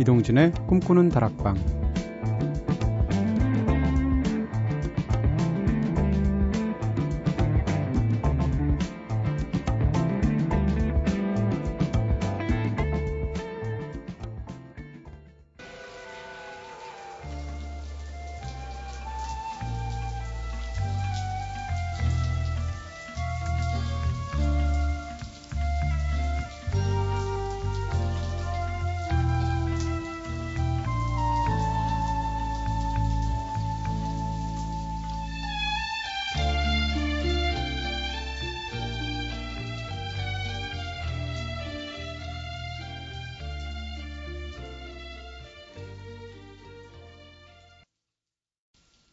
이동진의 꿈꾸는 다락방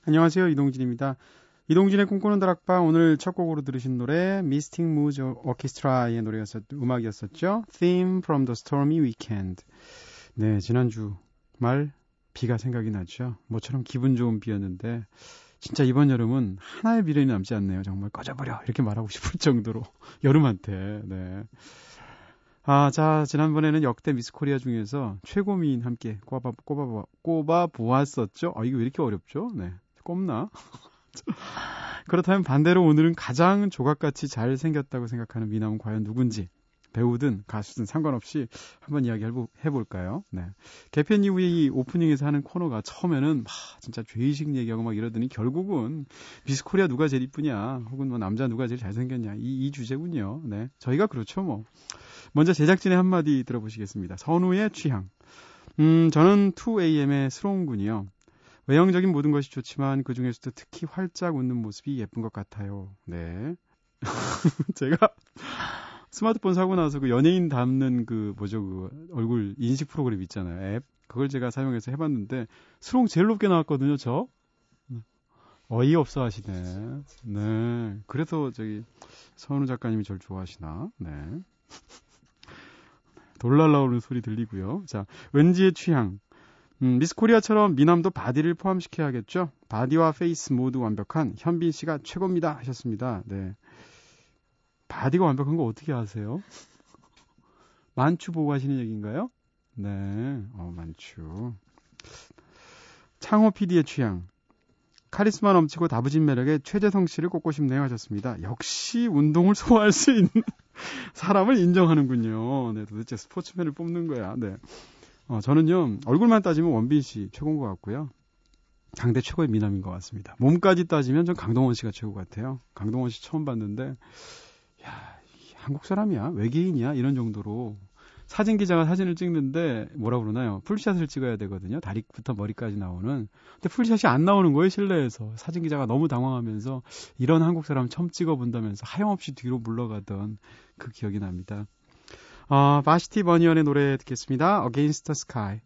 안녕하세요. 이동진입니다. 이동진의 꿈꾸는 다락방 오늘 첫 곡으로 들으신 노래 미스틱 무즈 오케스트라의 노래였었 음악이었었죠. Theme from the Stormy Weekend. 네, 지난주 말 비가 생각이 나죠. 모처럼 기분 좋은 비였는데 진짜 이번 여름은 하나의 미련이 남지 않네요. 정말 꺼져버려 이렇게 말하고 싶을 정도로 여름한테. 네. 아, 자, 지난번에는 역대 미스 코리아 중에서 최고 미인 함께 꼽아, 꼽아, 꼽아 보았었죠. 아, 이거 왜 이렇게 어렵죠? 네. 꼽나? 그렇다면 반대로 오늘은 가장 조각같이 잘 생겼다고 생각하는 미남은 과연 누군지 배우든 가수든 상관없이 한번 이야기 해볼까요? 네. 개편 이후에 이 오프닝에서 하는 코너가 처음에는 막 진짜 죄의식 얘기하고 막 이러더니 결국은 미스 코리아 누가 제일 이쁘냐 혹은 뭐 남자 누가 제일 잘생겼냐 이, 이 주제군요. 네. 저희가 그렇죠 뭐. 먼저 제작진의 한마디 들어보시겠습니다. 선우의 취향. 음, 저는 2AM의 스러운 군이요. 외형적인 모든 것이 좋지만 그 중에서도 특히 활짝 웃는 모습이 예쁜 것 같아요. 네. 제가 스마트폰 사고 나서 그 연예인 담는 그 뭐죠? 그 얼굴 인식 프로그램 있잖아요. 앱. 그걸 제가 사용해서 해봤는데 수롱 제일 높게 나왔거든요 저. 어이없어 하시네. 네. 그래서 저기 선우 작가님이 절 좋아하시나? 네. 돌 날라오는 소리 들리고요. 자 왠지의 취향 음, 미스 코리아처럼 미남도 body를 포함시켜야겠죠? body와 face 모두 완벽한 현빈 씨가 최고입니다 하셨습니다. 네. body가 완벽한 거 어떻게 아세요? 만추 보고 하시는 얘기인가요? 네. 어, 만추. 창호 PD의 취향. 카리스마 넘치고 다부진 매력에 최재성 씨를 꼽고 싶네요 하셨습니다. 역시 운동을 소화할 수 있는 사람을 인정하는군요. 네, 도대체 스포츠맨을 뽑는 거야. 네. 어, 저는요, 얼굴만 따지면 원빈 씨 최고인 것 같고요. 당대 최고의 미남인 것 같습니다. 몸까지 따지면 전 강동원 씨가 최고 같아요. 강동원 씨 처음 봤는데, 야, 한국 사람이야? 외계인이야? 이런 정도로 사진 기자가 사진을 찍는데 뭐라 그러나요? 풀샷을 찍어야 되거든요. 다리부터 머리까지 나오는. 근데 풀샷이 안 나오는 거예요, 실내에서. 사진 기자가 너무 당황하면서 이런 한국 사람 처음 찍어 본다면서 하염없이 뒤로 물러가던 그 기억이 납니다. 어, 바시티 버니언의 노래 듣겠습니다. Against the Sky.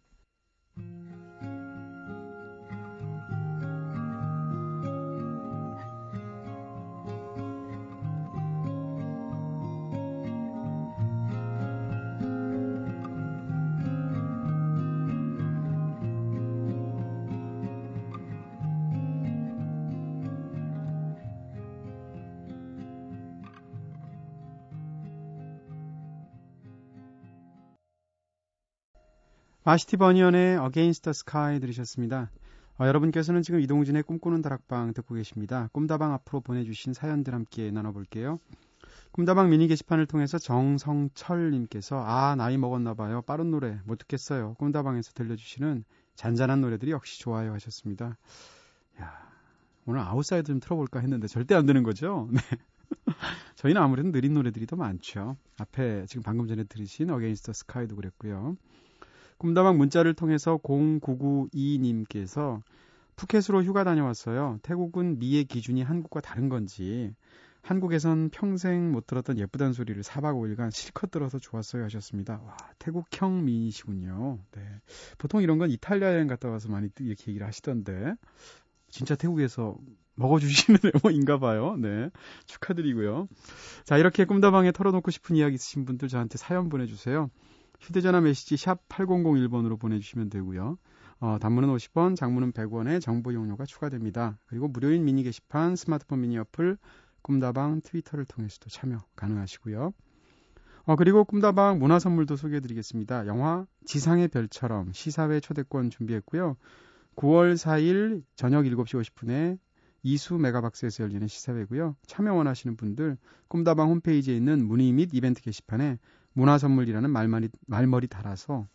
바시티 버니언의 Against the Sky 들으셨습니다. 어, 여러분께서는 지금 이동진의 꿈꾸는 다락방 듣고 계십니다. 꿈다방 앞으로 보내주신 사연들 함께 나눠볼게요. 꿈다방 미니 게시판을 통해서 정성철님께서 아 나이 먹었나봐요. 빠른 노래 못 듣겠어요. 꿈다방에서 들려주시는 잔잔한 노래들이 역시 좋아요 하셨습니다. 야 오늘 아웃사이더 좀 틀어볼까 했는데 절대 안 되는 거죠. 네. 저희는 아무래도 느린 노래들이 더 많죠. 앞에 지금 방금 전에 들으신 the Sky도 그랬고요. 꿈다방 문자를 통해서 0992님께서 푸켓으로 휴가 다녀왔어요. 태국은 미의 기준이 한국과 다른 건지 한국에선 평생 못 들었던 예쁘단 소리를 4박 5일간 실컷 들어서 좋았어요 하셨습니다. 와, 태국형 미인이시군요. 네. 보통 이런 건 이탈리아 여행 갔다 와서 많이 이렇게 얘기를 하시던데 진짜 태국에서 먹어주시는 외모인가 봐요. 네. 축하드리고요. 자, 이렇게 꿈다방에 털어놓고 싶은 이야기 있으신 분들 저한테 사연 보내주세요. 휴대전화 메시지 샵 8001번으로 보내주시면 되고요. 어, 단문은 50원, 장문은 100원의 정보 용료가 추가됩니다. 그리고 무료인 미니 게시판, 스마트폰 미니 어플, 꿈다방, 트위터를 통해서도 참여 가능하시고요. 어, 그리고 꿈다방 문화 선물도 소개해드리겠습니다. 영화 지상의 별처럼 시사회 초대권 준비했고요. 9월 4일 저녁 7시 50분에 이수 메가박스에서 열리는 시사회고요. 참여 원하시는 분들 꿈다방 홈페이지에 있는 문의 및 이벤트 게시판에 문화 선물이라는 말머리, 말머리 달아서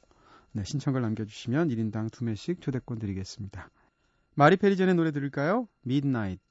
네, 신청글 남겨주시면 1인당 2매씩 초대권 드리겠습니다. 마리 페리젠의 노래 들을까요? Midnight.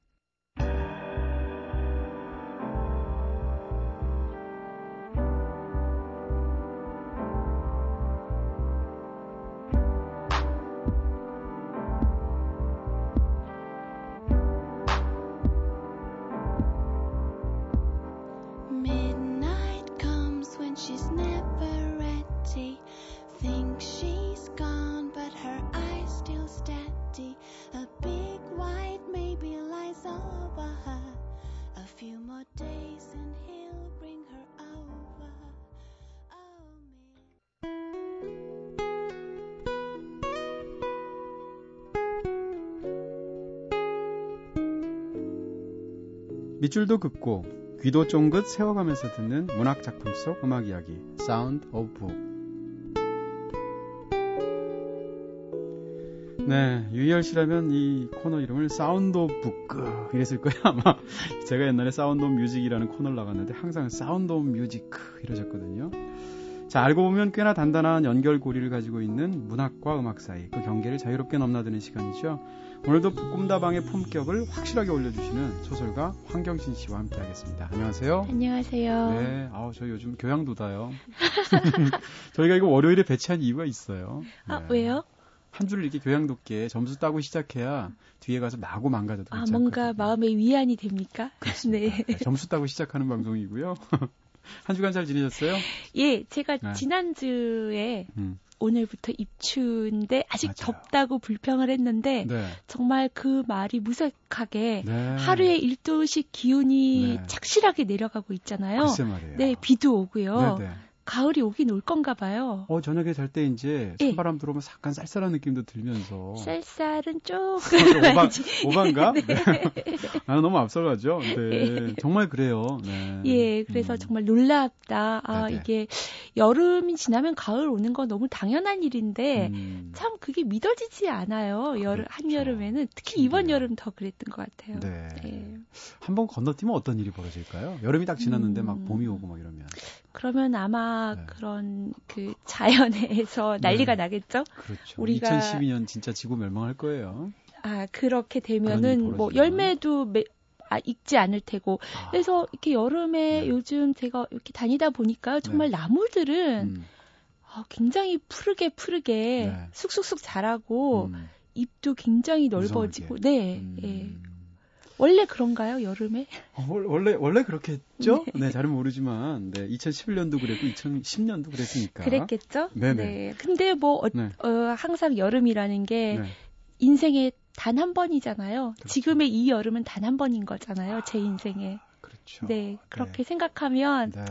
밑줄도 긋고 귀도 쫑긋 세워가면서 듣는 문학 작품 속 음악 이야기 Sound of Book. 네, 유희열 씨라면 이 코너 이름을 Sound of Book 이랬을 거예요. 아마 제가 옛날에 Sound of Music이라는 코너를 나갔는데 항상 Sound of Music 이러셨거든요. 자, 알고 보면 꽤나 단단한 연결고리를 가지고 있는 문학과 음악 사이 그 경계를 자유롭게 넘나드는 시간이죠. 오늘도 꿈다방의 품격을 확실하게 올려주시는 소설가 황경신 씨와 함께하겠습니다. 안녕하세요. 안녕하세요. 네, 아우 저 요즘 교양도다요. 저희가 이거 월요일에 배치한 이유가 있어요. 아, 네. 아 왜요? 한 줄을 이렇게 교양돋게 점수 따고 시작해야 뒤에 가서 마구 망가져도 아 뭔가 마음의 위안이 됩니까? 그렇습니다. 네. 점수 따고 시작하는 방송이고요. 한 주간 잘 지내셨어요? 예, 제가 네. 지난주에 음. 오늘부터 입추인데 아직 맞아요. 덥다고 불평을 했는데 네. 정말 그 말이 무색하게 네. 하루에 1도씩 기온이 네. 착실하게 내려가고 있잖아요. 네, 비도 오고요. 네, 네. 가을이 오긴 올 건가 봐요. 어, 저녁에 잘 때 이제 예. 찬바람 들어오면 약간 쌀쌀한 느낌도 들면서. 쌀쌀은 조금. 오반, 오반가? 네. 나는 너무 앞서가죠. 네. 정말 그래요. 네. 예, 그래서 음. 정말 놀랍다. 아, 네네. 이게 여름이 지나면 가을 오는 건 너무 당연한 일인데, 음. 참 그게 믿어지지 않아요. 여름, 그렇죠. 한여름에는. 특히 이번 여름 더 그랬던 것 같아요. 네. 네. 한번 건너뛰면 어떤 일이 벌어질까요? 여름이 딱 지났는데 음. 막 봄이 오고 막 이러면. 그러면 아마 네. 그런 그 자연에서 난리가 네. 나겠죠. 그렇죠. 우리가 2012년 진짜 지구 멸망할 거예요. 아 그렇게 되면은 뭐 열매도 매, 아, 익지 않을 테고. 아. 그래서 이렇게 여름에 네. 요즘 제가 이렇게 다니다 보니까 정말 네. 나무들은 음. 어, 굉장히 푸르게 푸르게 네. 쑥쑥쑥 자라고 음. 잎도 굉장히 넓어지고. 무성하게. 네. 음. 예. 원래 그런가요, 여름에? 어, 원래, 원래 그렇겠죠? 네. 네, 잘은 모르지만, 네, 2011년도 그랬고, 2010년도 그랬으니까. 그랬겠죠? 네네. 네. 근데 뭐, 어, 네. 어, 항상 여름이라는 게, 네. 인생에 단한 번이잖아요. 그렇죠. 지금의 이 여름은 단 한 번인 거잖아요, 제 인생에. 그렇죠. 네, 그렇게 네. 생각하면, 네.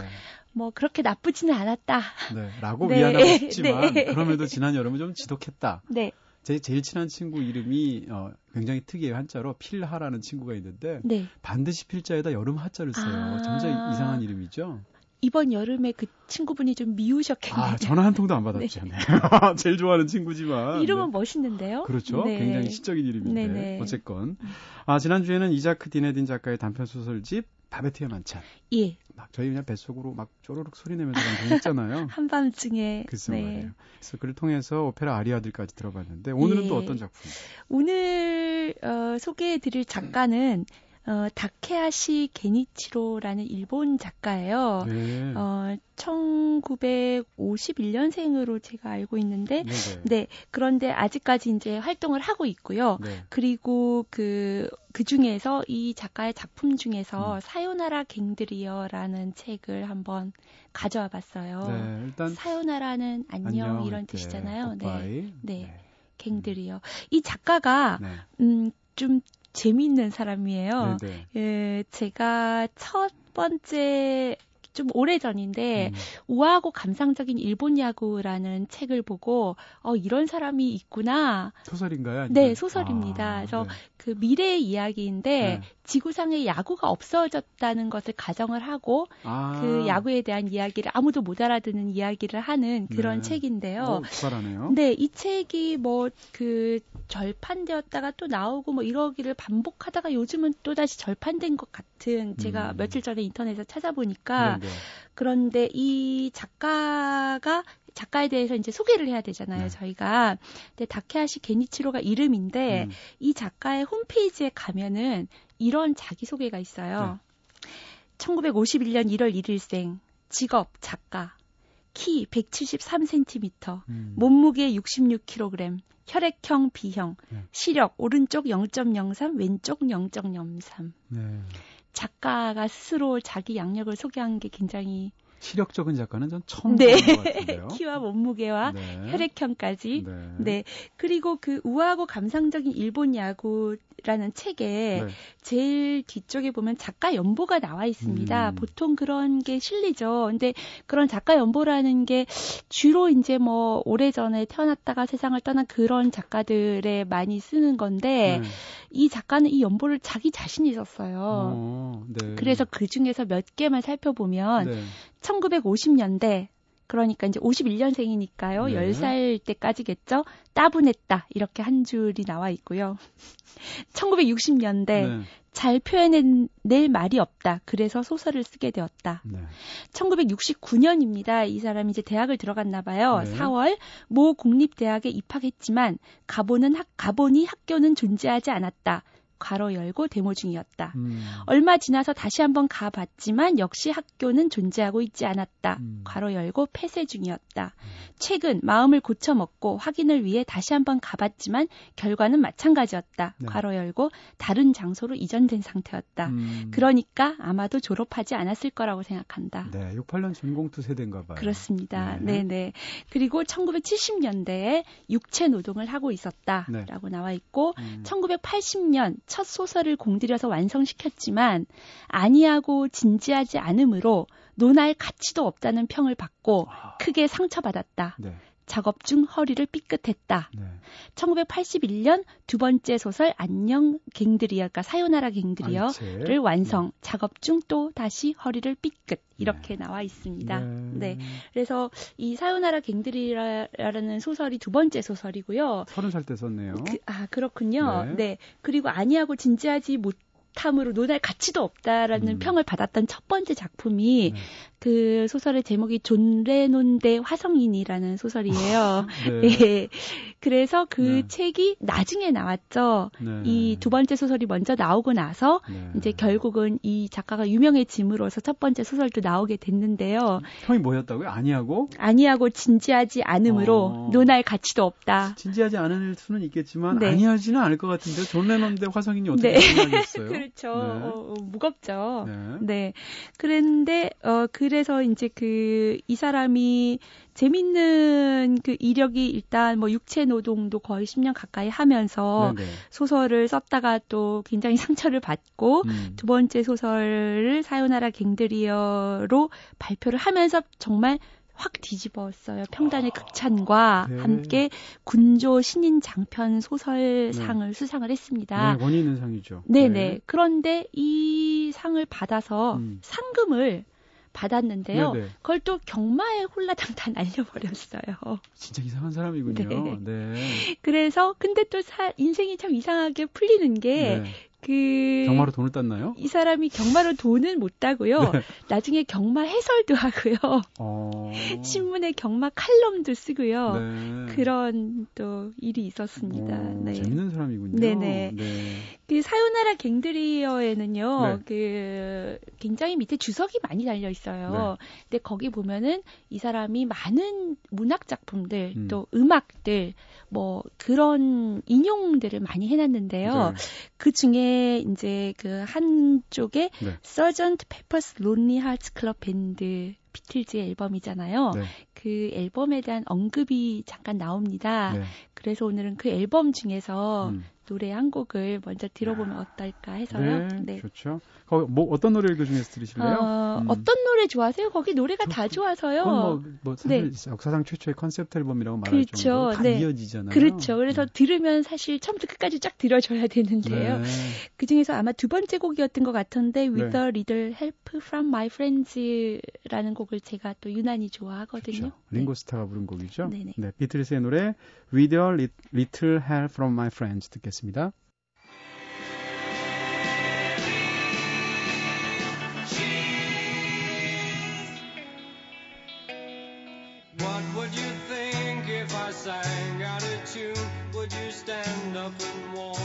뭐, 그렇게 나쁘지는 않았다. 네, 라고 네. 위안하고 싶지만, 그럼에도 지난 여름은 좀 지독했다. 네. 제 제일 친한 친구 이름이 어, 굉장히 특이해요. 한자로 필하라는 친구가 있는데 네. 반드시 필자에다 여름 하자를 써요. 아~ 점점 이상한 이름이죠. 이번 여름에 그 친구분이 좀 미우셨겠네요. 아, 전화 한 통도 안 받았죠. 네. 네. 제일 좋아하는 친구지만. 이름은 네. 멋있는데요. 그렇죠. 네. 굉장히 시적인 이름인데. 네네. 어쨌건. 아, 지난주에는 이자크 디네딘 작가의 단편 소설집 바베트의 만찬. 예. 막 저희 그냥 뱃속으로 막 쪼르륵 소리 내면서 방송했잖아요. 한밤중에. 글쎄 네. 말이에요. 그래서 그를 통해서 오페라 아리아들까지 들어봤는데 오늘은 예. 또 어떤 작품? 오늘 어, 소개해드릴 작가는 어, 다케아시 게니치로라는 일본 작가예요. 네. 어, 1951년생으로 제가 알고 있는데, 네네. 네. 그런데 아직까지 이제 활동을 하고 있고요. 네. 그리고 그, 그 중에서 이 작가의 작품 중에서 음. 사요나라 갱드리어라는 책을 한번 가져와 봤어요. 네, 일단 사요나라는 안녕, 안녕 이런 뜻이잖아요. 네. 네. 네. 갱드리어. 이 작가가 네. 음, 좀 재미있는 사람이에요. 네네. 예, 제가 첫 번째 좀 오래전인데 음. 우아하고 감상적인 일본 야구라는 책을 보고 어 이런 사람이 있구나. 소설인가요? 아니면? 네, 소설입니다. 아, 그래서 네. 그 미래의 이야기인데 네. 지구상에 야구가 없어졌다는 것을 가정을 하고 아. 그 야구에 대한 이야기를 아무도 못 알아듣는 이야기를 하는 그런 네. 책인데요. 어, 부활하네요. 네, 이 책이 뭐 그 절판되었다가 또 나오고 뭐 이러기를 반복하다가 요즘은 또 다시 절판된 것 같은 제가 음. 며칠 전에 인터넷에서 찾아보니까 네네. 네. 그런데 이 작가가 작가에 대해서 이제 소개를 해야 되잖아요, 네. 저희가. 근데 다케하시 게니치로가 이름인데 음. 이 작가의 홈페이지에 가면은 이런 자기소개가 있어요. 네. 1951년 1월 1일생, 직업 작가, 키 173cm, 음. 몸무게 66kg, 혈액형 B형, 네. 시력 오른쪽 0.03, 왼쪽 0.03. 네. 작가가 스스로 자기 양력을 소개한 게 굉장히 시력적인 작가는 전 처음 네. 본것 같은데요. 키와 몸무게와 네. 혈액형까지. 네. 네. 그리고 그 우아하고 감상적인 일본 야구라는 책에 네. 제일 뒤쪽에 보면 작가 연보가 나와 있습니다. 음. 보통 그런 게 실리죠. 근데 그런 작가 연보라는 게 주로 이제 뭐 오래전에 태어났다가 세상을 떠난 그런 작가들에 많이 쓰는 건데 네. 이 작가는 이 연보를 자기 자신이 썼어요. 어, 네. 그래서 그 중에서 몇 개만 살펴보면 네. 1950년대 그러니까 이제 51년생이니까요. 네. 10살 때까지겠죠. 따분했다. 이렇게 한 줄이 나와 있고요. 1960년대 네. 잘 표현해낼 말이 없다. 그래서 소설을 쓰게 되었다. 네. 1969년입니다. 이 사람이 이제 대학을 들어갔나 봐요. 네. 4월 모 국립대학에 입학했지만 가보는 학, 가보니 학교는 존재하지 않았다. 괄호 열고 데모 중이었다. 음. 얼마 지나서 다시 한번 가봤지만 역시 학교는 존재하고 있지 않았다. 음. 괄호 열고 폐쇄 중이었다. 음. 최근 마음을 고쳐먹고 확인을 위해 다시 한번 가봤지만 결과는 마찬가지였다. 네. 괄호 열고 다른 장소로 이전된 상태였다. 음. 그러니까 아마도 졸업하지 않았을 거라고 생각한다. 네, 68년 전공투 세대인가 봐요. 그렇습니다. 네, 네. 그리고 1970년대에 육체 노동을 하고 있었다라고 네. 나와 있고 1980년 음. 첫 소설을 공들여서 완성시켰지만 아니하고 진지하지 않으므로 논할 가치도 없다는 평을 받고 아. 크게 상처받았다. 네. 작업 중 허리를 삐끗했다. 네. 1981년 두 번째 소설 안녕 그러니까 사요나라 갱들이어를 완성. 네. 작업 중 또 다시 허리를 삐끗 이렇게 네. 나와 있습니다. 네. 네. 그래서 이 사요나라 갱들이여라는 소설이 두 번째 소설이고요. 서른 살 때 썼네요. 그, 아 그렇군요. 네. 네. 그리고 안이하고 진지하지 못함으로 논할 가치도 없다라는 음. 평을 받았던 첫 번째 작품이 네. 그 소설의 제목이 존 레논 대 화성인이라는 소설이에요. 네. 네. 그래서 그 네. 책이 나중에 나왔죠. 네. 이두 번째 소설이 먼저 나오고 나서 네. 이제 결국은 이 작가가 유명해짐으로써 첫 번째 소설도 나오게 됐는데요. 평이 뭐였다고요? 안이하고? 안이하고 진지하지 않으므로 어... 논할 가치도 없다. 진지하지 않을 수는 있겠지만 네. 안이하지는 않을 것 같은데 존 레논 대 화성인이 어떻게 네. 가능하겠어요? 그렇죠. 어, 어, 무겁죠. 네. 그랬는데 어 그래 그래서 이제 그 이 사람이 재밌는 그 이력이 일단 뭐 육체 노동도 거의 10년 가까이 하면서 네네. 소설을 썼다가 또 굉장히 상처를 받고 음. 두 번째 소설을 사요나라 갱들이여로 발표를 하면서 정말 확 뒤집었어요. 평단의 아, 극찬과 네. 함께 군조 신인 장편 소설상을 네. 수상을 했습니다. 네, 원인 있는 상이죠. 네네. 네. 그런데 이 상을 받아서 음. 상금을 받았는데요. 네네. 그걸 또 경마에 홀라당다 날려버렸어요. 진짜 이상한 사람이군요. 네. 네. 그래서 근데 또 사, 인생이 참 이상하게 풀리는 게 네. 그 경마로 돈을 땄나요? 이 사람이 경마로 돈은 못 따고요. 네. 나중에 경마 해설도 하고요. 어... 신문에 경마 칼럼도 쓰고요. 네. 그런 또 일이 있었습니다. 오, 네. 재밌는 사람이군요. 네네. 네. 그 사요나라 갱드리어에는요. 네. 그 굉장히 밑에 주석이 많이 달려 있어요. 네. 근데 거기 보면은 이 사람이 많은 문학 작품들 음. 또 음악들 뭐 그런 인용들을 많이 해놨는데요. 네. 그 중에 이제 그 한쪽에 네. Sgt. Pepper's Lonely Hearts Club Band 비틀즈의 앨범이잖아요. 네. 그 앨범에 대한 언급이 잠깐 나옵니다. 네. 그래서 오늘은 그 앨범 중에서 음. 노래 한 곡을 먼저 들어보면 어떨까 해서요. 네, 네. 좋죠. 거기 뭐 어떤 노래를 그 중에서 들으실래요? 어, 음. 떤 노래 좋아하세요? 거기 노래가 다 좋아서요. 뭐, 뭐 사실 네. 역사상 최초의 컨셉트 앨범이라고 말할 그렇죠. 정도로 다 네. 이어지잖아요. 그렇죠. 그래서 네. 들으면 사실 처음부터 끝까지 쫙 들어줘야 되는데요. 네. 그 중에서 아마 두 번째 곡이었던 것 같은데 With 네. a Little Help from My Friends라는 곡을 제가 또 유난히 좋아하거든요. 그렇죠. 링고스타가 부른 곡이죠. 네네. 네, 비틀스의 노래 With a Little Help from My Friends 듣겠습니다. 전해드리겠습니다. would you stand up and walk?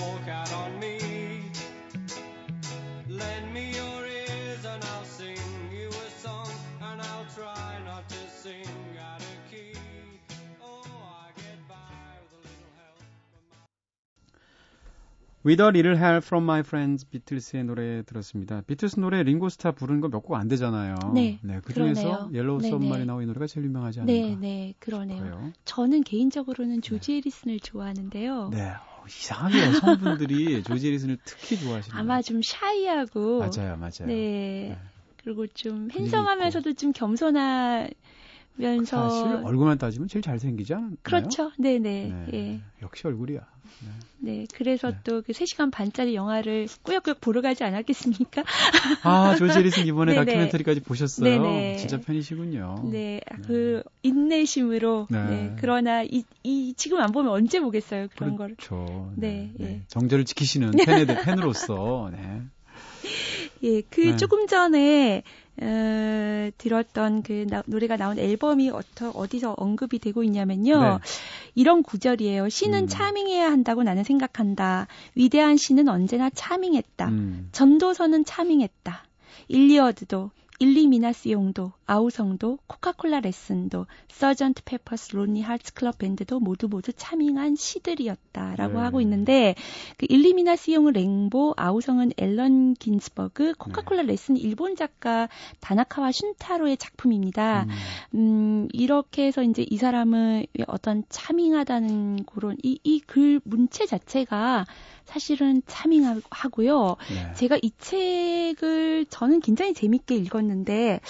With a little help from my friends 비틀스의 노래 들었습니다. 비틀스 노래 링고스타 부르는 거 몇 곡 안 되잖아요. 네. 네. 그 중에서 Yellow Submarine 이 노래가 제일 유명하지 않을까 네, 네. 그러네요. 싶어요. 저는 개인적으로는 조지 네. 해리슨을 좋아하는데요. 네. 어, 이상하게 여성분들이 조지 해리슨을 특히 좋아하시는 아마 좀 샤이하고 맞아요, 맞아요. 네. 네. 그리고 좀 핸섬하면서도 좀 겸손한 면서 사실 얼굴만 따지면 제일 잘생기지 않나요? 그렇죠. 네네. 네. 예. 역시 얼굴이야. 네. 네 그래서 네. 또그 3시간 반짜리 영화를 꾸역꾸역 보러 가지 않았겠습니까? 아, 조지리슨 이번에 네네. 다큐멘터리까지 보셨어요? 네네. 진짜 팬이시군요. 네, 네. 그 인내심으로. 네. 네. 그러나 이, 이 지금 안 보면 언제 보겠어요 그런 그렇죠. 거를. 그렇죠. 네. 네. 예. 정절을 지키시는 팬에 팬으로서. 네. 예, 그 네. 조금 전에 어, 들었던 그 나, 노래가 나온 앨범이 어터, 어디서 언급이 되고 있냐면요. 네. 이런 구절이에요. 시는 음. 차밍해야 한다고 나는 생각한다. 위대한 시는 언제나 차밍했다. 음. 전도서는 차밍했다. 일리어드도 Illuminations도, 아우성도, 코카콜라 레슨도, Sgt. Pepper's Lonely Hearts Club Band도 모두 모두 charming한 시들이었다라고 네. 하고 있는데 그 Illuminations은 랭보, 아우성은 앨런 긴즈버그, 코카콜라 네. 레슨 일본 작가 다니카와 슌타로의 작품입니다. 음. 음, 이렇게 해서 이제 이 사람은 어떤 charming하다는 그런 이 이 글 문체 자체가 사실은 차밍하고요. 네. 제가 이 책을 저는 굉장히 재밌게 읽었는데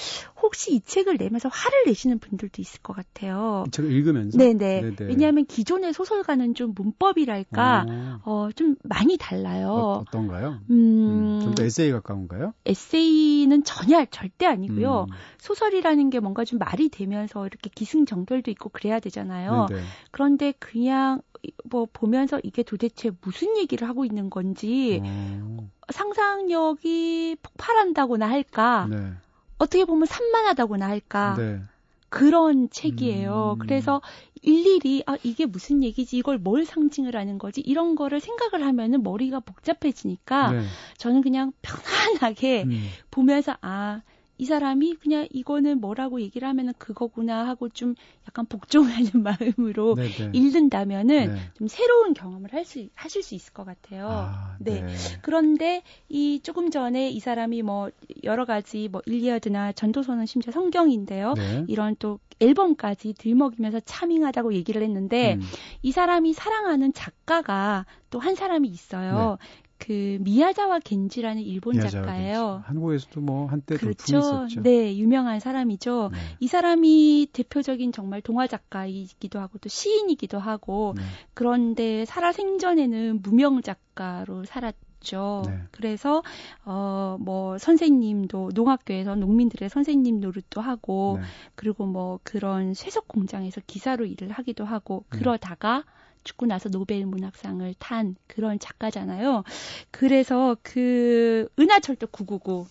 혹시 이 책을 내면서 화를 내시는 분들도 있을 것 같아요. 이 책을 읽으면서? 네네. 네네. 왜냐하면 기존의 소설가는 좀 문법이랄까 어, 어좀 많이 달라요. 어, 떤가요 음, 음, 좀 더 에세이 가까운가요? 에세이는 전혀 절대 아니고요. 음. 소설이라는 게 뭔가 좀 말이 되면서 이렇게 기승전결도 있고 그래야 되잖아요. 네네. 그런데 그냥 뭐 보면서 이게 도대체 무슨 얘기를 하고 있는 건지 오. 상상력이 폭발한다고나 할까? 네. 어떻게 보면 산만하다고나 할까? 네. 그런 책이에요. 음. 그래서 일일이 아 이게 무슨 얘기지 이걸 뭘 상징을 하는 거지 이런 거를 생각을 하면은 머리가 복잡해지니까 네. 저는 그냥 편안하게 음. 보면서 아 이 사람이 그냥 이거는 뭐라고 얘기를 하면은 그거구나 하고 좀 약간 복종하는 마음으로 네네. 네. 읽는다면은 네. 좀 새로운 경험을 할 수 하실 수 있을 것 같아요. 아, 네. 네. 그런데 이 조금 전에 이 사람이 뭐 여러 가지 뭐 일리아드나 전도서는 심지어 성경인데요. 네. 이런 또 앨범까지 들먹이면서 차밍하다고 얘기를 했는데 음. 이 사람이 사랑하는 작가가 또 한 사람이 있어요. 네. 그 미야자와 겐지라는 일본 미야자와 작가예요. 겐지. 한국에서도 뭐 한때 그렇죠. 있었죠. 네, 유명한 사람이죠. 네. 이 사람이 대표적인 정말 동화 작가이기도 하고 또 시인이기도 하고 네. 그런데 살아 생전에는 무명 작가로 살았 죠. 네. 그래서 어 뭐 선생님도 농학교에서 농민들의 선생님 노릇도 하고 네. 그리고 뭐 그런 쇠석 공장에서 기사로 일을 하기도 하고 네. 그러다가 죽고 나서 노벨 문학상을 탄 그런 작가잖아요. 그래서 그 은하철도 999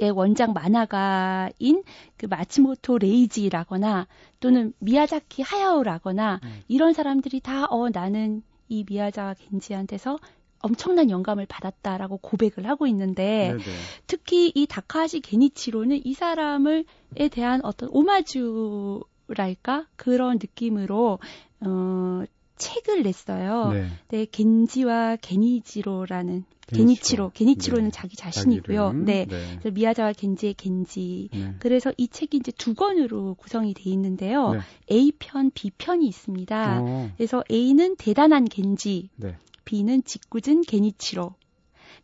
의 원작 만화가인 그 마츠모토 레이지라거나 또는 미야자키 하야오라거나 음. 이런 사람들이 다 어 나는 이 미야자와 겐지한테서 엄청난 영감을 받았다라고 고백을 하고 있는데 네네. 특히 이 다카시 게니치로는 이 사람을 에 대한 어떤 오마주랄까 그런 느낌으로 어 책을 냈어요. 네. 네 겐지와 게니지로라는 게니치로, 게니치로는 네. 자기 자신이고요. 네. 네. 그래서 미야자와 겐지의 겐지. 네. 그래서 이 책이 이제 두 권으로 구성이 돼 있는데요. 네. A 편, B 편이 있습니다. 오. 어. 그래서 A는 대단한 겐지. 네. B는 짓궂은 게니치로.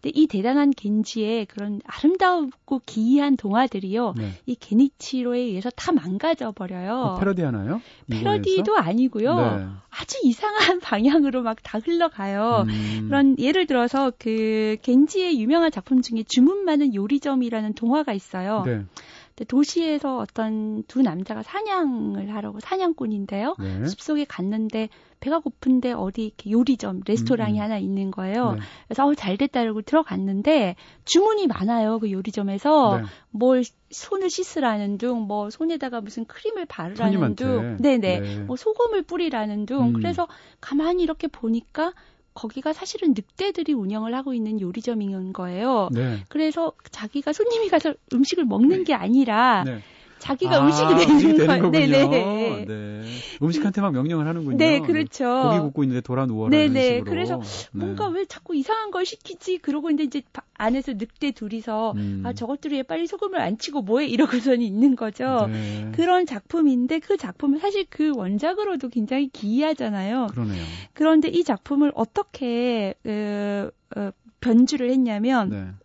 근데 이 대단한 겐지의 그런 아름답고 기이한 동화들이요. 네. 이 게니치로에 의해서 다 망가져 버려요. 어, 패러디 하나요? 패러디도 아니고요. 네. 아주 이상한 방향으로 막 다 흘러가요. 음. 그런 예를 들어서 그 겐지의 유명한 작품 중에 주문 많은 요리점이라는 동화가 있어요. 네. 도시에서 어떤 두 남자가 사냥을 하려고 사냥꾼인데요. 네. 숲속에 갔는데 배가 고픈데 어디 이렇게 요리점, 레스토랑이 음, 음. 하나 있는 거예요. 네. 그래서 어, 잘 됐다 그러고 들어갔는데 주문이 많아요. 그 요리점에서 네. 뭘 손을 씻으라는 둥, 뭐 손에다가 무슨 크림을 바르라는. 둥, 네네, 네. 뭐 소금을 뿌리라는 둥. 음. 그래서 가만히 이렇게 보니까 거기가 사실은 늑대들이 운영을 하고 있는 요리점인 거예요. 네. 그래서 자기가 손님이 가서 음식을 먹는 게 아니라 네. 자기가 아, 음식이 되는, 거예요. 네네. 네. 음식한테 막 명령을 하는군요. 네, 그렇죠. 고기 굽고 있는데 돌아 누워라. 네네. 그래서 네. 뭔가 왜 자꾸 이상한 걸 시키지? 그러고 있는데 이제 안에서 늑대 둘이서 음. 아 저것들이 왜 빨리 소금을 안 치고 뭐해 이러고서는 있는 거죠. 네. 그런 작품인데 그 작품은 사실 그 원작으로도 굉장히 기이하잖아요. 그러네요. 그런데 이 작품을 어떻게 어, 어, 변주를 했냐면.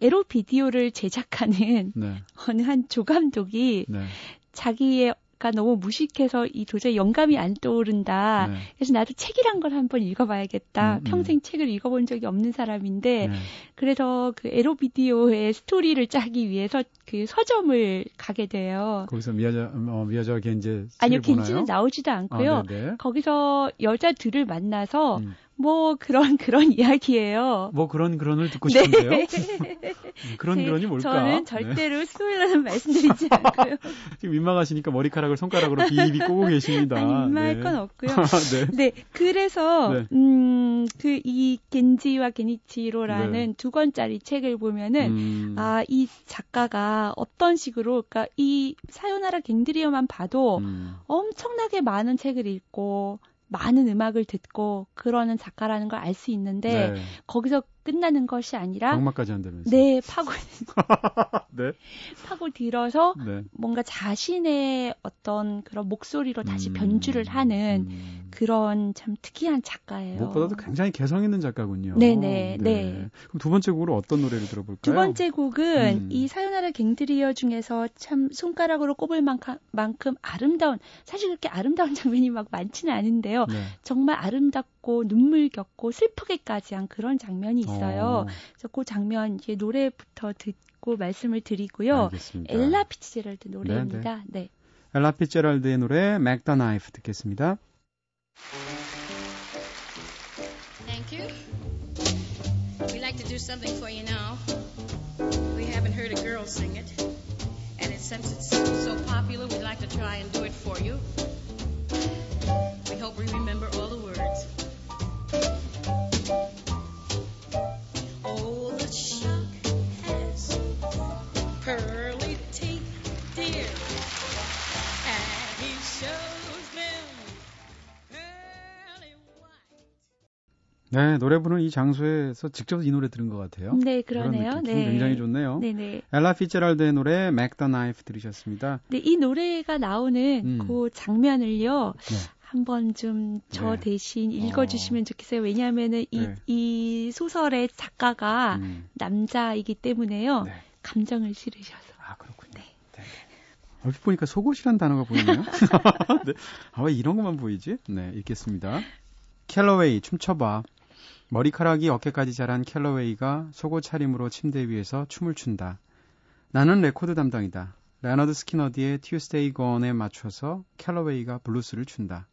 네. 에로 비디오를 제작하는 네. 어느 한 조감독이 네. 자기의 가 너무 무식해서 이 도저히 영감이 안 떠오른다. 네. 그래서 나도 책이란 걸 한번 읽어봐야겠다. 음, 음. 평생 책을 읽어본 적이 없는 사람인데, 네. 그래서 그 에로 비디오의 스토리를 짜기 위해서 그 서점을 가게 돼요. 거기서 미야자, 어, 미야자 겐제 아니요, 겐지는 나오지도 않고요. 아, 네, 네. 거기서 여자들을 만나서 음. 뭐 그런 그런 이야기예요. 뭐 그런 그런을 듣고 네. 싶은데요. 네. 그런 그런이 뭘까? 저는 절대로 네. 스포일러는 말씀드리지 않고요. 지금 민망하시니까 머리카락을 손가락으로 비비 꼬고 계십니다. 아니, 민망할 네. 건 없고요. 네. 네. 그래서 네. 음그 이 겐지와 게니치로라는 네. 두 권짜리 책을 보면은 음. 아이 작가가 어떤 식으로 그러니까 이 사요나라 갱드리어만 봐도 음. 엄청나게 많은 책을 읽고 많은 음악을 듣고 그러는 작가라는 걸 알 수 있는데 네. 거기서 끝나는 것이 아니라 악마까지 한다면서 네 파고 네 파고 들어서 네. 뭔가 자신의 어떤 그런 목소리로 다시 음, 변주를 하는 음. 그런 참 특이한 작가예요. 무엇보다도 굉장히 개성 있는 작가군요. 네네 네. 네. 그럼 두 번째 곡으로 어떤 노래를 들어볼까요? 두 번째 곡은 음. 이 사요나라 갱드리어 중에서 참 손가락으로 꼽을 만큼, 만큼 아름다운 사실 그렇게 아름다운 장면이 막 많지는 않은데요. 네. 정말 아름답고 눈물겹고 슬프게까지 한 그런 장면이 있어요. 있어요. 어. 그래서 그 장면 이제 노래부터 듣고 말씀을 드리고요. 알겠습니다. 엘라 피츠제럴드 노래입니다. 네네. 네. 엘라 피츠제럴드의 노래 Mack the Knife 듣겠습니다. Thank you. We'd like to do something for you now. We haven't heard a girl sing it. And it, since it's so popular, we'd like to try and do it for you. We hope we remember all the words. 네, 노래부는 이 장소에서 직접 이 노래 들은 것 같아요. 네, 그러네요. 네. 굉장히 좋네요. 네네. 네. 엘라 피츠랄드의 노래 맥더 나이프 들으셨습니다. 네, 이 노래가 나오는 음. 그 장면을요. 네. 한번 좀저 네. 대신 읽어주시면 어. 좋겠어요. 왜냐하면은 이, 네. 이 소설의 작가가 음. 남자이기 때문에요. 네. 감정을 실으셔서. 아, 그렇군요. 네. 네. 얼핏 보니까 속옷이란 단어가 보이네요. 네. 아, 왜 이런 것만 보이지? 네, 읽겠습니다. 캘러웨이, 춤춰봐. 머리카락이 어깨까지 자란 캘러웨이가 속옷 차림으로 침대 위에서 춤을 춘다. 나는 레코드 담당이다. 레너드 스키너드의 Tuesday's Gone에 맞춰서 캘러웨이가 블루스를 춘다.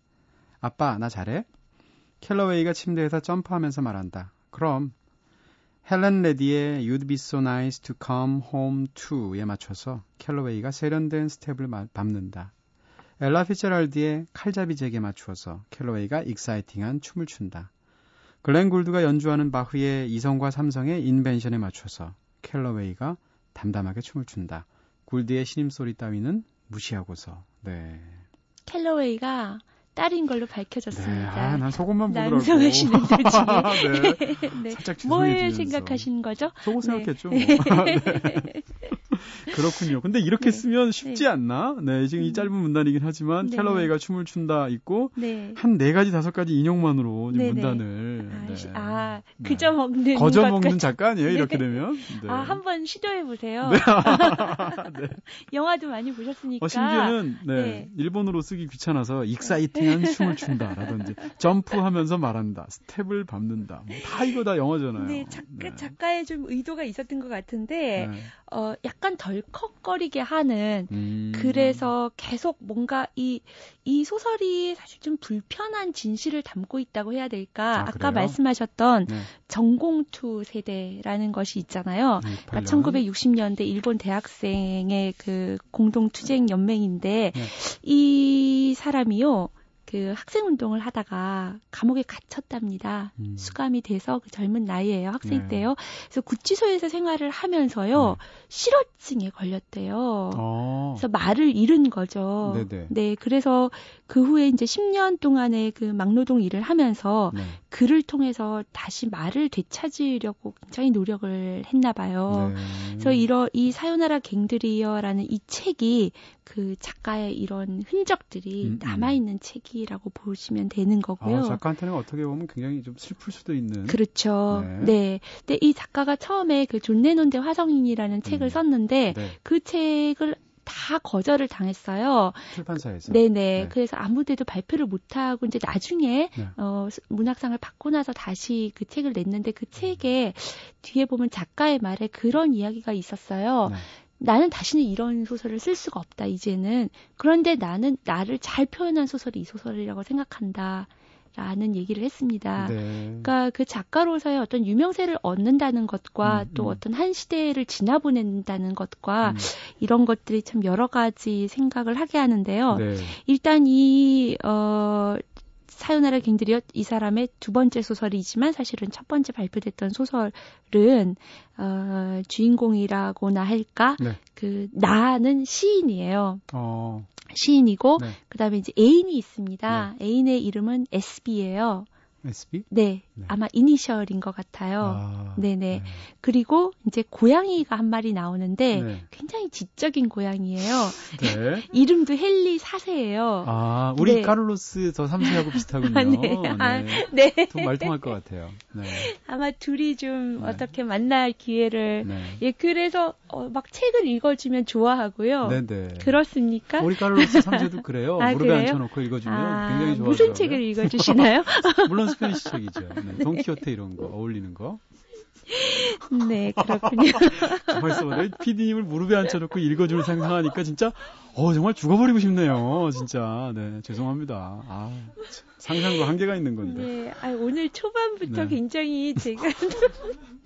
아빠, 나 잘해? 캘러웨이가 침대에서 점프하면서 말한다. 그럼 헬렌 레디의 You'd be so nice to come home to에 맞춰서 캘러웨이가 세련된 스텝을 밟는다. 엘라 피츠제럴드의 칼잡이 잭에 맞추어서 캘러웨이가 exciting한 춤을 춘다. 글렌 굴드가 연주하는 바흐의 이성과 삼성의 인벤션에 맞춰서 켈러웨이가 담담하게 춤을 춘다. 굴드의 신음소리 따위는 무시하고서. 네. 켈러웨이가 딸인 걸로 밝혀졌습니다. 네, 아, 난 속옷만 보더라고. 남성하시는 분 중에. 네. 네. 살짝 뭘 생각하신 거죠? 속옷 생각했죠. 네. 네. 그렇군요. 근데 이렇게 네. 쓰면 쉽지 네. 않나? 네, 지금 이 음. 짧은 문단이긴 하지만 네. 캘러웨이가 춤을 춘다 있고 한 네 가지 다섯 가지 인용만으로 문단을 아, 드시, 네. 아, 네. 그저 먹는. 거저 먹는 작가 아니에요, 네. 이렇게 되면? 네. 아, 한번 시도해 보세요. 네. 네. 영화도 많이 보셨으니까. 어, 심지어는, 네, 네. 일본어로 쓰기 귀찮아서 exciting한 춤을 춘다라든지, 점프하면서 말한다, 스텝을 밟는다. 뭐 다 이거 다 영어잖아요. 네, 작가, 작가의 좀 의도가 있었던 것 같은데, 어, 약간 덜컥거리게 하는, 음. 그래서 계속 뭔가 이, 이 소설이 사실 좀 불편한 진실을 담고 있다고 해야 될까? 아, 까 말씀하셨던 네. 전공투 세대라는 것이 있잖아요. 네, 그러니까 1960년대 일본 대학생의 그 공동 투쟁 연맹인데 네. 이 사람이요. 그 학생 운동을 하다가 감옥에 gat혔답니다. 음. 수감이 돼서 그 젊은 나이에요. 학생 네. 때요. 그래서 구치소에서 생활을 하면서요. 네. 실어증에 걸렸대요. 어. 그래서 말을 잃은 거죠. 네네. 네. 그래서 그 후에 이제 10년 동안의 그 막노동 일을 하면서 네. 글을 통해서 다시 말을 되찾으려고 굉장히 노력을 했나 봐요. 네. 그래서 이러 이 사요나라 갱들이여라는 이 책이 그 작가의 이런 흔적들이 음, 음. 남아 있는 책이라고 보시면 되는 거고요. 아, 작가한테는 어떻게 보면 굉장히 좀 슬플 수도 있는. 그렇죠. 네. 네. 근데 이 작가가 처음에 그 존 레논 대 화성인이라는 음. 책을 썼는데 네. 그 책을 다 거절을 당했어요. 출판사에서. 네네. 네. 그래서 아무데도 발표를 못하고 이제 나중에 네. 어, 문학상을 받고 나서 다시 그 책을 냈는데 그 책에 뒤에 보면 작가의 말에 그런 이야기가 있었어요. 네. 나는 다시는 이런 소설을 쓸 수가 없다, 이제는. 그런데 나는 나를 잘 표현한 소설이 이 소설이라고 생각한다. 라는 얘기를 했습니다. 네. 그러니까 그 작가로서의 어떤 유명세를 얻는다는 것과 음, 또 음. 어떤 한 시대를 지나보낸다는 것과 음. 이런 것들이 참 여러 가지 생각을 하게 하는데요. 네. 일단 이, 어, 사요나라 갱들이요 이 사람의 두 번째 소설이지만 사실은 첫 번째 발표됐던 소설은 어, 주인공이라고나 할까 네. 그 나는 시인이에요. 어. 시인이고 네. 그다음에 이제 애인이 있습니다. 네. 애인의 이름은 SB예요. SB? 네, 네. 아마 이니셜인 것 같아요. 아, 네네. 네. 그리고 이제 고양이가 한 마리 나오는데 네. 굉장히 지적인 고양이에요. 네. 이름도 헨리 4세예요. 아, 우리 네. 카를로스 더 3세하고 비슷하군요. 아, 네. 아, 네. 좀 말통할 것 같아요. 네. 아마 둘이 좀 네. 어떻게 만날 기회를 예, 그래서 어, 막 책을 읽어주면 좋아하고요. 네네. 그렇습니까? 우리 카를로스 3세도 그래요. 아, 무릎에 그래요? 앉혀놓고 읽어주면 아, 굉장히 좋아요. 무슨 책을 읽어주시나요? 물론 스페니시 책이죠. 네, 돈키호테 이런 거 어울리는 거. 네, 그렇군요. 벌써 내 PD님을 무릎에 앉혀놓고 읽어주는 상상하니까 진짜, 어, 정말 죽어버리고 싶네요. 진짜. 네, 죄송합니다. 아, 상상도 한계가 있는 건데. 네, 아, 오늘 초반부터 네. 굉장히 제가.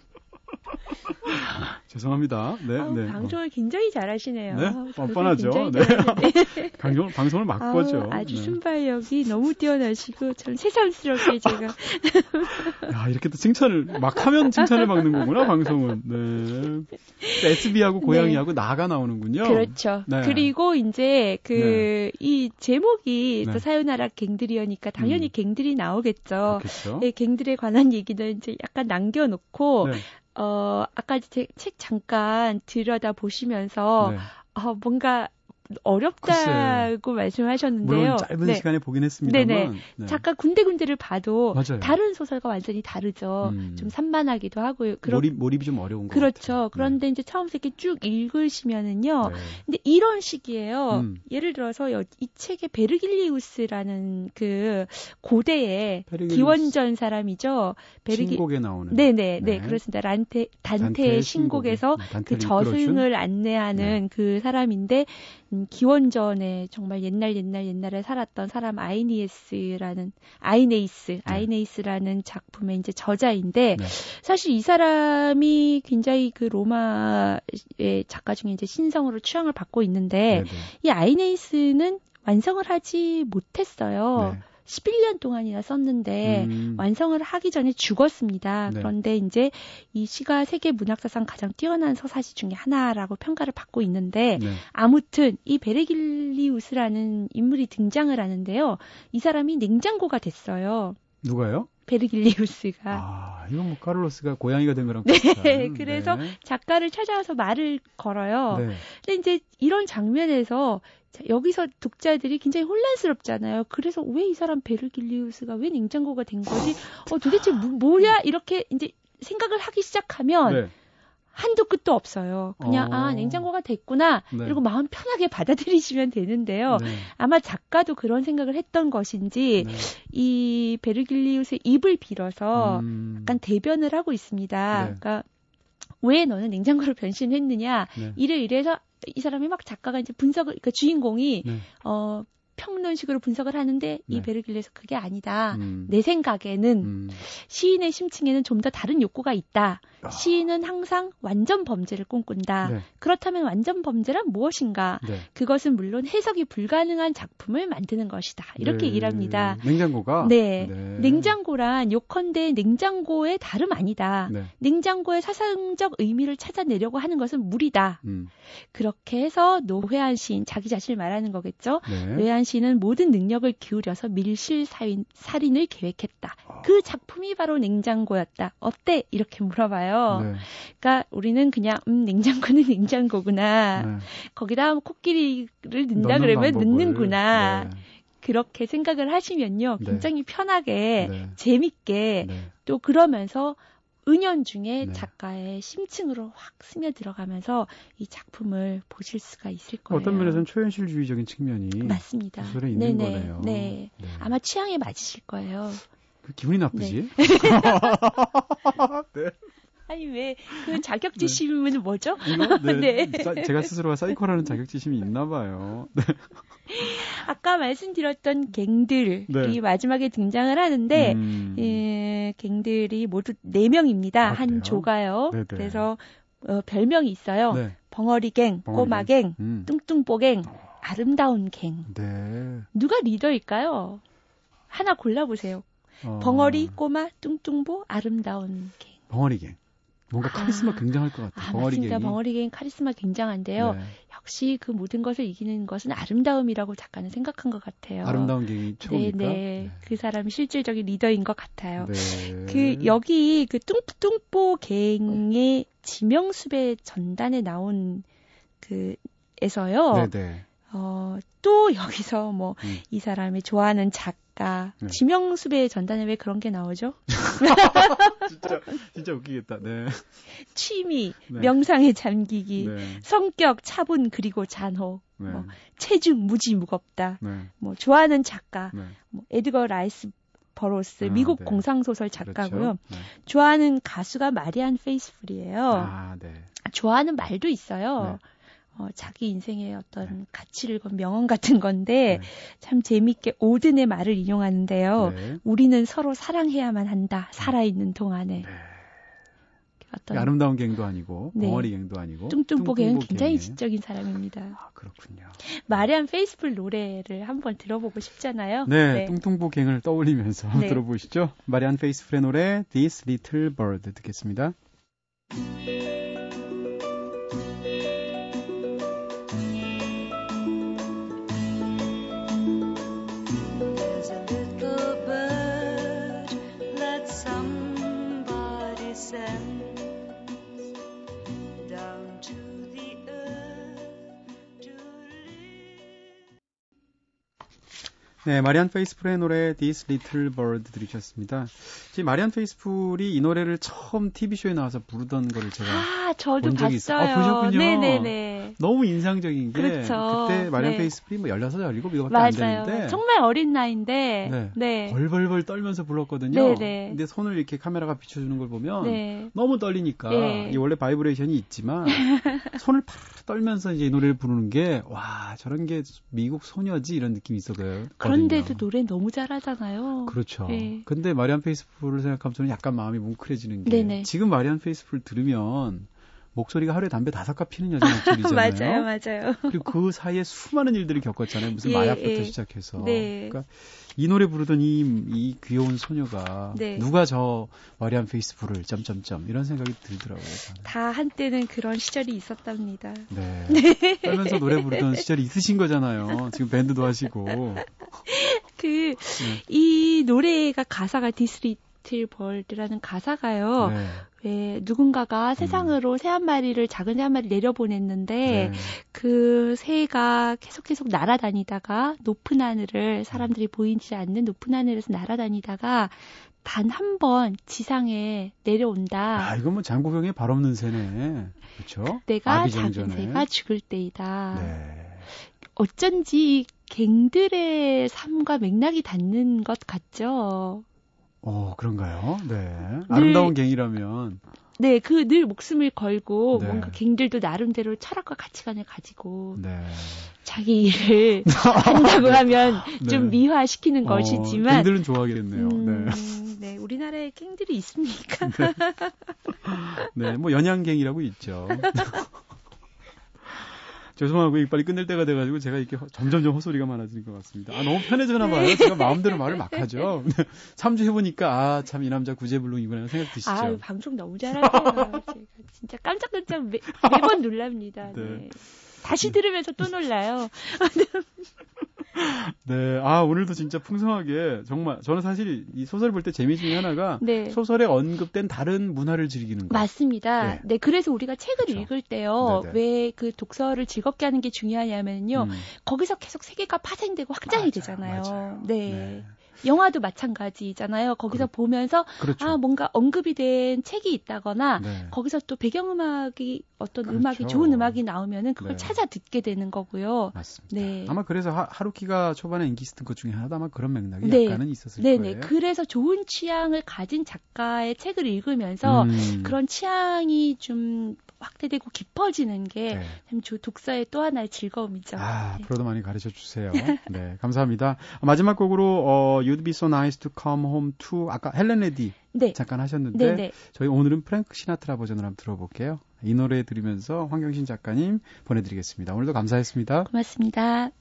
죄송합니다. 네, 아, 네. 방송을 굉장히 잘하시네요. 네, 뻔뻔하죠. 네. 방송, 방송을 막 아, 거죠. 아 주 네. 순발력이 너무 뛰어나시고 저는 새삼스럽게 제가. 야, 이렇게 또 칭찬을 막 하면 칭찬을 막는 거구나 방송은. 네. SB하고 고양이하고 네. 나가 나오는군요. 그렇죠. 네. 그리고 이제 그이 네. 제목이 또 네. 사요나라 갱들이어니까 당연히 음. 갱들이 나오겠죠. 그렇겠죠. 네, 갱들에 관한 얘기는 이제 약간 남겨놓고. 어, 아까 책, 책 잠깐 들여다 보시면서, 네. 어, 뭔가 어렵다고 글쎄. 말씀하셨는데요. 물론 짧은 네. 시간에 보긴 했습니다만. 네네. 네. 잠깐 군데군데를 봐도 맞아요. 다른 소설과 완전히 다르죠. 음. 좀 산만하기도 하고요. 그런 몰입 몰입이 좀 어려운 거 그렇죠. 같아요. 그런데 네. 이제 처음부터 이렇게 쭉 읽으시면은요. 네. 근데 이런 식이에요. 음. 예를 들어서 이 책의 베르길리우스라는 그 고대의 베르길리우스. 기원전 사람이죠. 베르기 신곡에 나오는. 네네 네, 네. 그렇습니다. 란테 단테의 신곡에서 음, 그 저승을 안내하는 네. 그 사람인데 음, 기원전에 정말 옛날 옛날 옛날에 살았던 사람 아이니에스라는 아이네이스 네. 아이네이스라는 작품의 이제 저자인데 네. 사실 이 사람이 굉장히 그 로마의 작가 중에 이제 신성으로 추앙을 받고 있는데 네, 네. 이 아이네이스는 완성을 하지 못했어요. 네. 11년 동안이나 썼는데 음. 완성을 하기 전에 죽었습니다. 네. 그런데 이제 이 시가 세계 문학사상 가장 뛰어난 서사시 중에 하나라고 평가를 받고 있는데 네. 아무튼 이 베르길리우스라는 인물이 등장을 하는데요. 이 사람이 냉장고가 됐어요. 누가요? 베르길리우스가. 아, 이건 뭐 카를로스가 고양이가 된 거랑 네, 비슷한. 그래서 네. 작가를 찾아와서 말을 걸어요. 네. 근데 이제 이런 장면에서 여기서 독자들이 굉장히 혼란스럽잖아요. 그래서 왜 이 사람 베르길리우스가 왜 냉장고가 된 거지? 어, 도대체 뭐, 뭐야? 이렇게 이제 생각을 하기 시작하면 네. 한도 끝도 없어요. 그냥 아, 어. 아 냉장고가 됐구나 네. 그리고 마음 편하게 받아들이시면 되는데요. 네. 아마 작가도 그런 생각을 했던 것인지 네. 이 베르길리우스의 입을 빌어서 음. 약간 대변을 하고 있습니다. 네. 그러니까 왜 너는 냉장고로 변신했느냐 네. 이를 이래서 이 사람이 막 작가가 이제 분석을 그러니까 주인공이 네. 어 평론식으로 분석을 하는데 네. 이 베르길레서 그게 아니다. 음. 내 생각에는 음. 시인의 심층에는 좀 더 다른 욕구가 있다. 아. 시인은 항상 완전 범죄를 꿈꾼다. 네. 그렇다면 완전 범죄란 무엇인가? 네. 그것은 물론 해석이 불가능한 작품을 만드는 것이다. 이렇게 네. 일합니다. 냉장고가? 네. 네. 냉장고란 요컨대 냉장고의 다름 아니다. 네. 냉장고의 사상적 의미를 찾아내려고 하는 것은 무리다. 음. 그렇게 해서 노회한 시인, 자기 자신을 말하는 거겠죠. 노회한 시인은 모든 능력을 기울여서 밀실 살인, 살인을 계획했다. 아. 그 작품이 바로 냉장고였다. 어때? 이렇게 물어봐요. 네. 그러니까 우리는 그냥 음, 냉장고는 냉장고구나. 네. 거기다 코끼리를 넣는다 그러면 방법을. 넣는구나. 네. 그렇게 생각을 하시면요. 네. 굉장히 편하게 네. 재밌게 네. 또 그러면서 은연 중에 네. 작가의 심층으로 확 스며 들어가면서 이 작품을 보실 수가 있을 거예요. 어떤 면에서는 초현실주의적인 측면이 맞습니다. 소설에 있는 네네. 거네요. 네. 네. 아마 취향에 맞으실 거예요. 그 기분이 나쁘지? 네. 네. 아니 왜 그 자격지심은 네. 뭐죠? 네. 네. 제가 스스로가 사이코라는 자격지심이 있나 봐요. 네. 아까 말씀드렸던 갱들이 네. 마지막에 등장을 하는데 음... 예, 갱들이 모두 4명입니다. 아, 한 조가요. 네네. 그래서 어, 별명이 있어요. 네. 벙어리갱, 꼬마갱, 음. 뚱뚱뽀갱, 아름다운 갱. 네. 누가 리더일까요? 하나 골라보세요. 어... 벙어리, 꼬마, 뚱뚱보, 아름다운 갱. 벙어리갱. 뭔가 카리스마 아, 굉장할 것 같아요. 아, 벙어리 맞습니다. 벙어리 갱 카리스마 굉장한데요. 네. 역시 그 모든 것을 이기는 것은 아름다움이라고 작가는 생각한 것 같아요. 아름다운 갱이 최고니까. 네, 네. 그 사람이 실질적인 리더인 것 같아요. 네. 그 여기 그 뚱뚱뽀 갱의 지명수배 전단에 나온 그 에서요. 네, 네. 어, 또 여기서 뭐이 음. 사람이 좋아하는 작 가 네. 지명수배 전단에 왜 그런 게 나오죠? 진짜 진짜 웃기겠다. 네. 취미, 네. 명상에 잠기기, 네. 성격 차분 그리고 잔혹, 네. 뭐 체중 무지 무겁다. 네. 뭐 좋아하는 작가, 네. 뭐 에드거 라이스 버로스 아, 미국 공상소설 작가고요. 그렇죠? 좋아하는 가수가 마리안 페이스풀이에요. 아, 좋아하는 말도 있어요. 어, 자기 인생의 어떤 네. 가치를 건 명언 같은 건데 네. 참 재밌게 오든의 말을 인용하는데요. 네. 우리는 서로 사랑해야만 한다. 살아있는 동안에. 네. 어떤 아름다운 갱도 아니고 네. 벙어리 갱도 아니고 뚱뚱보 갱은 굉장히 지적인 사람입니다. 아 그렇군요. 마리안 페이스풀 노래를 한번 들어보고 싶잖아요. 네, 네. 뚱뚱보 갱을 떠올리면서 네. 들어보시죠. 마리안 페이스풀의 노래 This Little Bird 듣겠습니다. 네, 마리안 페이스풀의 노래 This Little Bird 들으셨습니다. 지금 마리안 페이스풀이 이 노래를 처음 TV쇼에 나와서 부르던 거를 제가 아, 저도 본 적이 있어요. 아, 보셨군요. 네네네. 너무 인상적인 게 그렇죠. 그때 마리안 네. 페이스풀이 뭐 16, 17 이거밖에 맞아요. 안 되는데 정말 어린 나이인데 네. 네. 벌벌벌 떨면서 불렀거든요. 네네. 근데 손을 이렇게 카메라가 비춰주는 걸 보면 네. 너무 떨리니까 네. 이게 원래 바이브레이션이 있지만 손을 팍 떨면서 이제 이 노래를 부르는 게 와 저런 게 미국 소녀지 이런 느낌이 있어요. 그런데도 노래 너무 잘하잖아요. 그렇죠. 네. 근데 마리안 페이스풀을 생각하면 저는 약간 마음이 뭉클해지는 게 네네. 지금 마리안 페이스풀 들으면 목소리가 하루에 담배 다섯 가 피는 여자 목소리잖아요. 맞아요, 맞아요. 그리고 그 사이에 수많은 일들이 겪었잖아요. 무슨 예, 마약부터 예. 시작해서. 네. 그러니까 이 노래 부르던 이, 이 귀여운 소녀가 네. 누가 저 마리안 페이스풀을 점점점 이런 생각이 들더라고요. 저는. 다 한때는 그런 시절이 있었답니다. 네. 네. 떨면서 노래 부르던 시절이 있으신 거잖아요. 지금 밴드도 하시고. 그이 네. 노래가 가사가 This Little Bird라는 가사가요. 네. 왜 누군가가 음. 세상으로 새한 마리를 작은 새 한 마리 내려보냈는데 네. 그 새가 계속 계속 날아다니다가 높은 하늘을 사람들이 보이지 않는 높은 하늘에서 날아다니다가 단 한 번 지상에 내려온다. 아, 이건 뭐 장고병에 발 없는 새네. 그렇죠? 내가 작은 새가 죽을 때이다. 네. 어쩐지 갱들의 삶과 맥락이 닿는 것 같죠. 어, 그런가요? 네. 아름다운 갱이라면. 네, 그 늘 목숨을 걸고 네. 뭔가 갱들도 나름대로 철학과 가치관을 가지고 네. 자기 일을 한다고 하면 네. 좀 미화시키는 어, 것이지만 갱들은 좋아하겠네요. 음, 네. 네, 우리나라에 갱들이 있습니까? 네. 네, 뭐 연양갱이라고 있죠. 죄송하고 빨리 끝낼 때가 돼가지고 제가 이렇게 점점점 헛소리가 많아지는 것 같습니다. 아, 너무 편해지나 봐요. 제가 마음대로 말을 막 하죠. 3주 해보니까, 아, 참, 이 남자 구제불능이구나 생각 드시죠? 아, 방송 너무 잘하세요. 제가 진짜 깜짝깜짝 매, 매번 놀랍니다. 네. 네. 다시 들으면서 또 놀라요. 네, 아 오늘도 진짜 풍성하게 정말 저는 사실 이 소설 볼 때 재미 중에 하나가 네. 소설에 언급된 다른 문화를 즐기는 거. 맞습니다. 네, 네 그래서 우리가 책을 그렇죠. 읽을 때요 왜 그 독서를 즐겁게 하는 게 중요하냐면요 음. 거기서 계속 세계가 파생되고 확장이 맞아요, 되잖아요. 맞아요. 네. 네. 영화도 마찬가지잖아요. 거기서 그렇, 보면서 그렇죠. 아 뭔가 언급이 된 책이 있다거나 네. 거기서 또 배경음악이 어떤 그렇죠. 음악이 좋은 음악이 나오면은 그걸 네. 찾아 듣게 되는 거고요. 맞습니다. 네. 아마 그래서 하루키가 초반에 인기 있었던 것 중에 하나도 아마 그런 맥락이 네. 약간은 있었을 네네. 거예요. 그래서 좋은 취향을 가진 작가의 책을 읽으면서 음. 그런 취향이 좀 확대되고 깊어지는 게참 네. 독서의 또 하나의 즐거움이죠. 아, 네. 앞으로도 많이 가르쳐 주세요. 네, 감사합니다. 마지막 곡으로 어, You'd Be So Nice to Come Home to 아까 헬렌 레디 네. 잠깐 하셨는데 네네. 네. 저희 오늘은 프랭크 시나트라 버전을 한번 들어볼게요. 이 노래 들으면서 황경신 작가님 보내드리겠습니다. 오늘도 감사했습니다. 고맙습니다.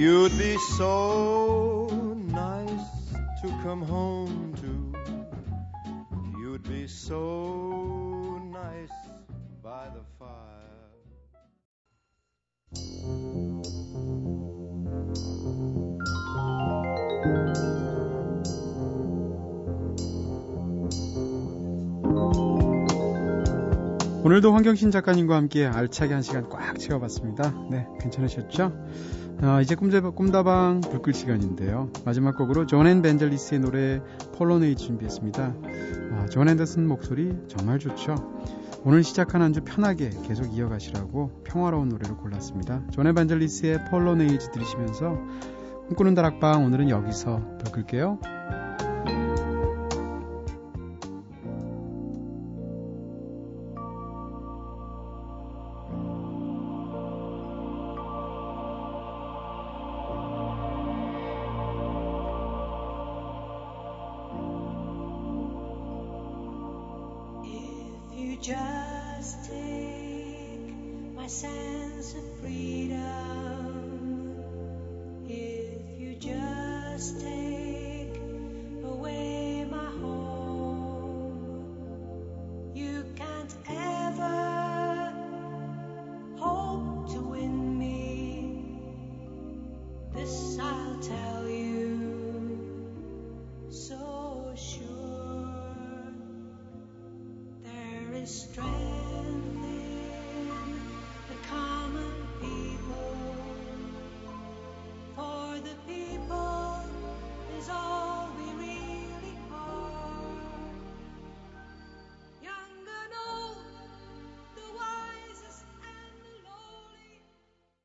You'd be so nice to come home to. You'd be so nice by the fire. 오늘도 황경신 작가님과 함께 알차게 한 시간 꽉 채워봤습니다. 네, 괜찮으셨죠? 아, 이제 꿈 꿈다방 불끌 시간인데요. 마지막 곡으로 존앤 벤젤리스의 노래 폴로네이 준비했습니다. 아, 존 앤더슨 목소리 정말 좋죠. 오늘 시작한 한 주 편하게 계속 이어가시라고 평화로운 노래를 골랐습니다. 존 and 반젤리스의 폴로네이즈 들으시면서 꿈꾸는 다락방 오늘은 여기서 불 끌게요.